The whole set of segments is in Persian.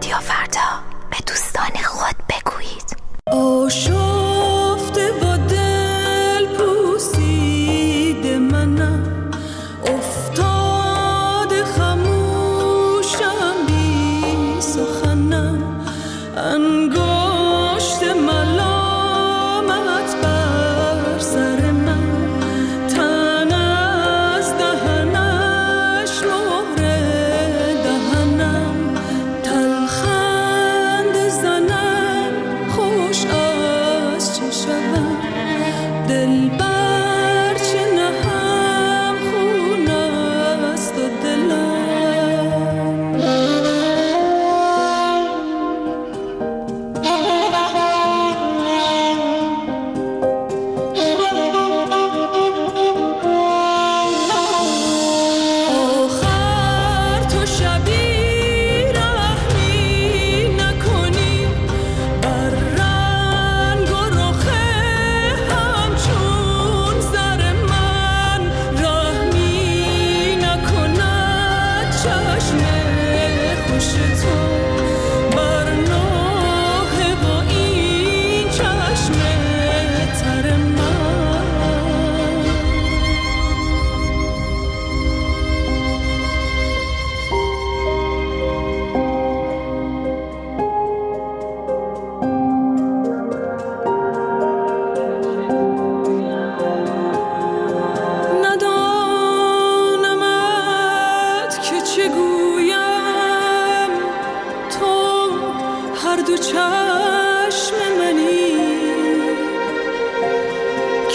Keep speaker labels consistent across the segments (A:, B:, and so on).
A: رادیو فردا. به دوستان خود بگویید.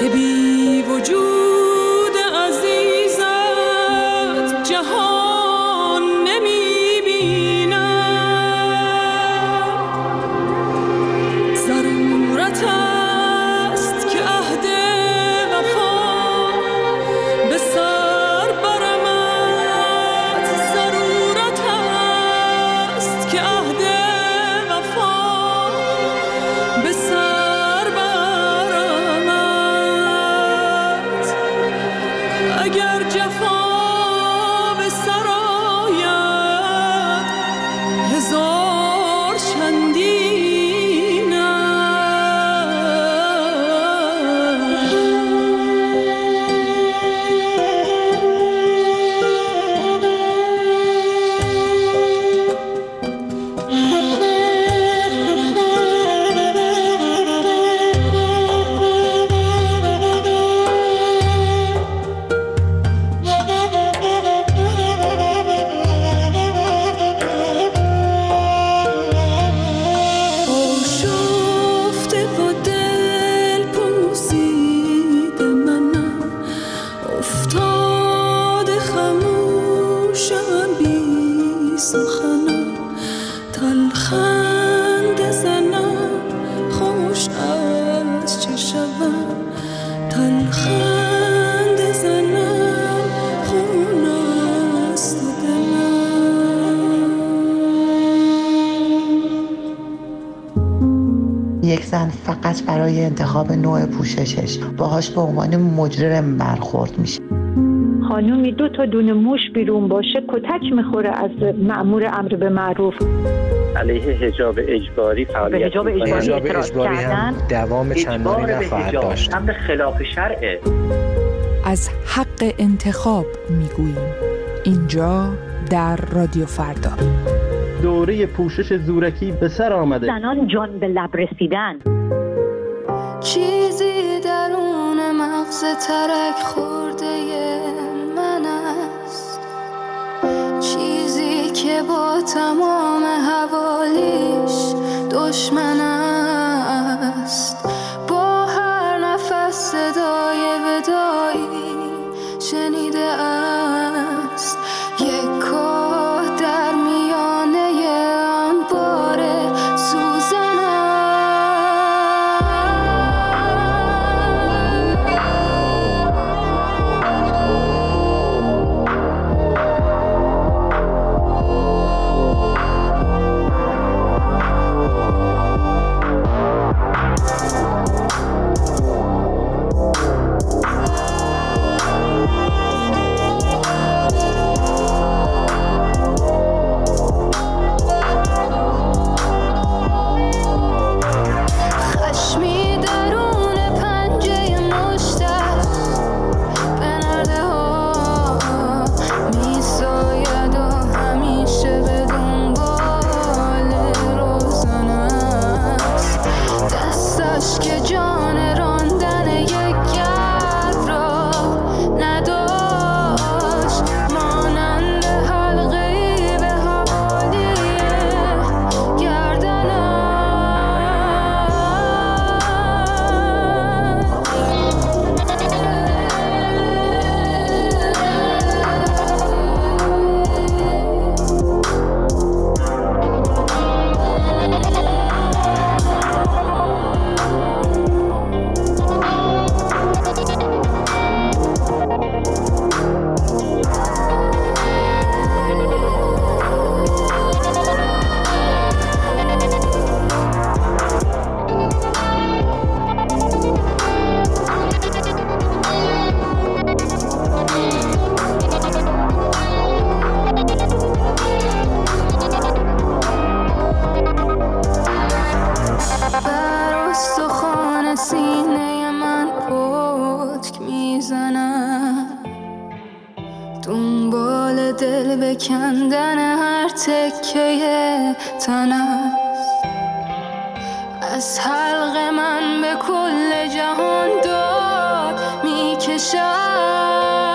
B: که بی وجود زنم خوش از چه شوم. تلخند زنم خون دلم.
C: یک زن فقط برای انتخاب نوع پوششش باهاش به عنوان مجرم برخورد میشه.
D: خانومی دو تا دونه موش بیرون باشه کتک می‌خوره از مأمور امر به معروف.
E: علیه حجاب اجباری فعالیت
D: حجاب. اجباری
F: حجاب اجباری هم. دوام چندانی نخواهد داشت.
E: امر خلاف شرعه
G: از حق انتخاب می‌گوییم. اینجا در رادیو فردا.
H: دوره پوشش زورکی به سر آمده.
D: زنان جان به لب رسیدن.
B: چیزی درون مغز ترک خورده با تمام حوالیش دشمن از حلق من به کل جهان داد می‌کشد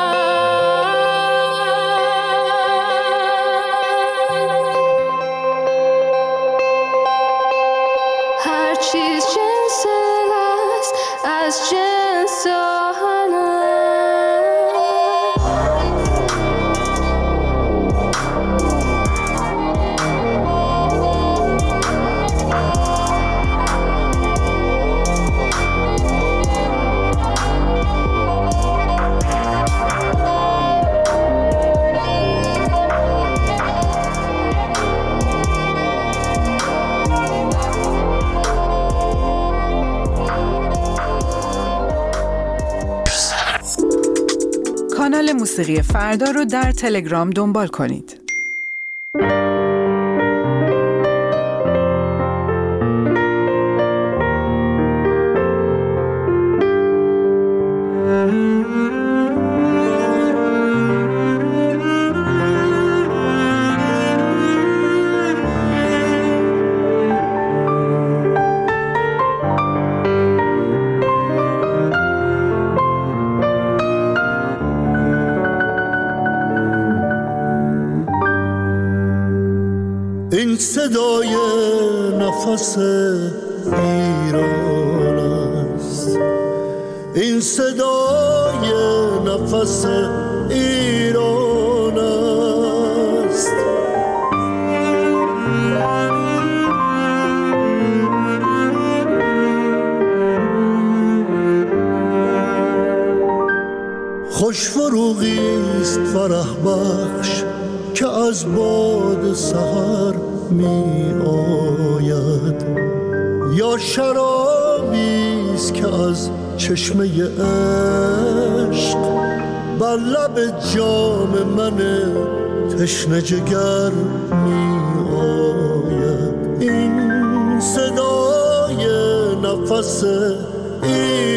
G: موسیقی فردا رو در تلگرام دنبال کنید.
F: این صدای نفس ایران است. این صدای نفس ایران است. خوش فروغی است فرح بخش. که از باد سحر می آید. یا شرابی است که از چشمه عشق بر لب جام من تشنه جگر می آید. این صدای نفس ایران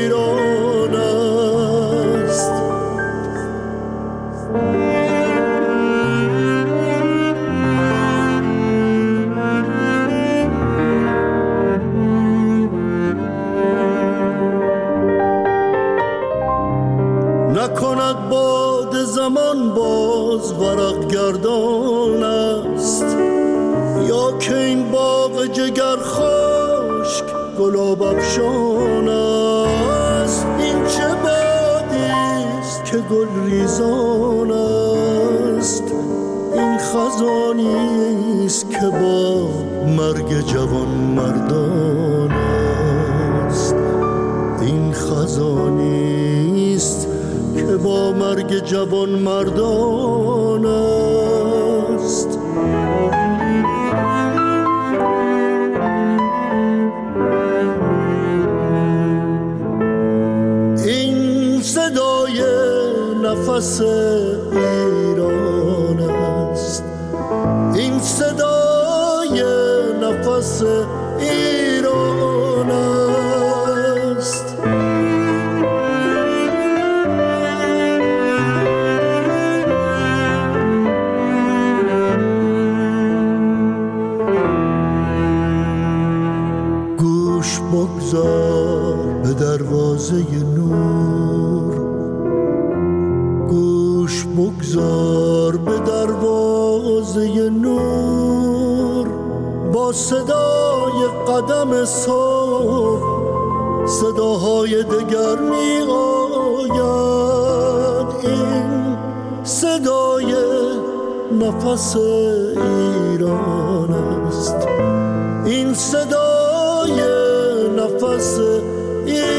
F: که گل ریزان است. این خزانی است که با مرگ جوان مردان است. این خزانی است که با مرگ جوان مردان است. این صدای نفس ایران است. این صدای نفس ایران است. گوش بگذار به دروازه نور. بگذار به دروازه نور با صدای قدم صبح صداهای دگر می آید این صدای نفس ایران است. این صدای نفس ایران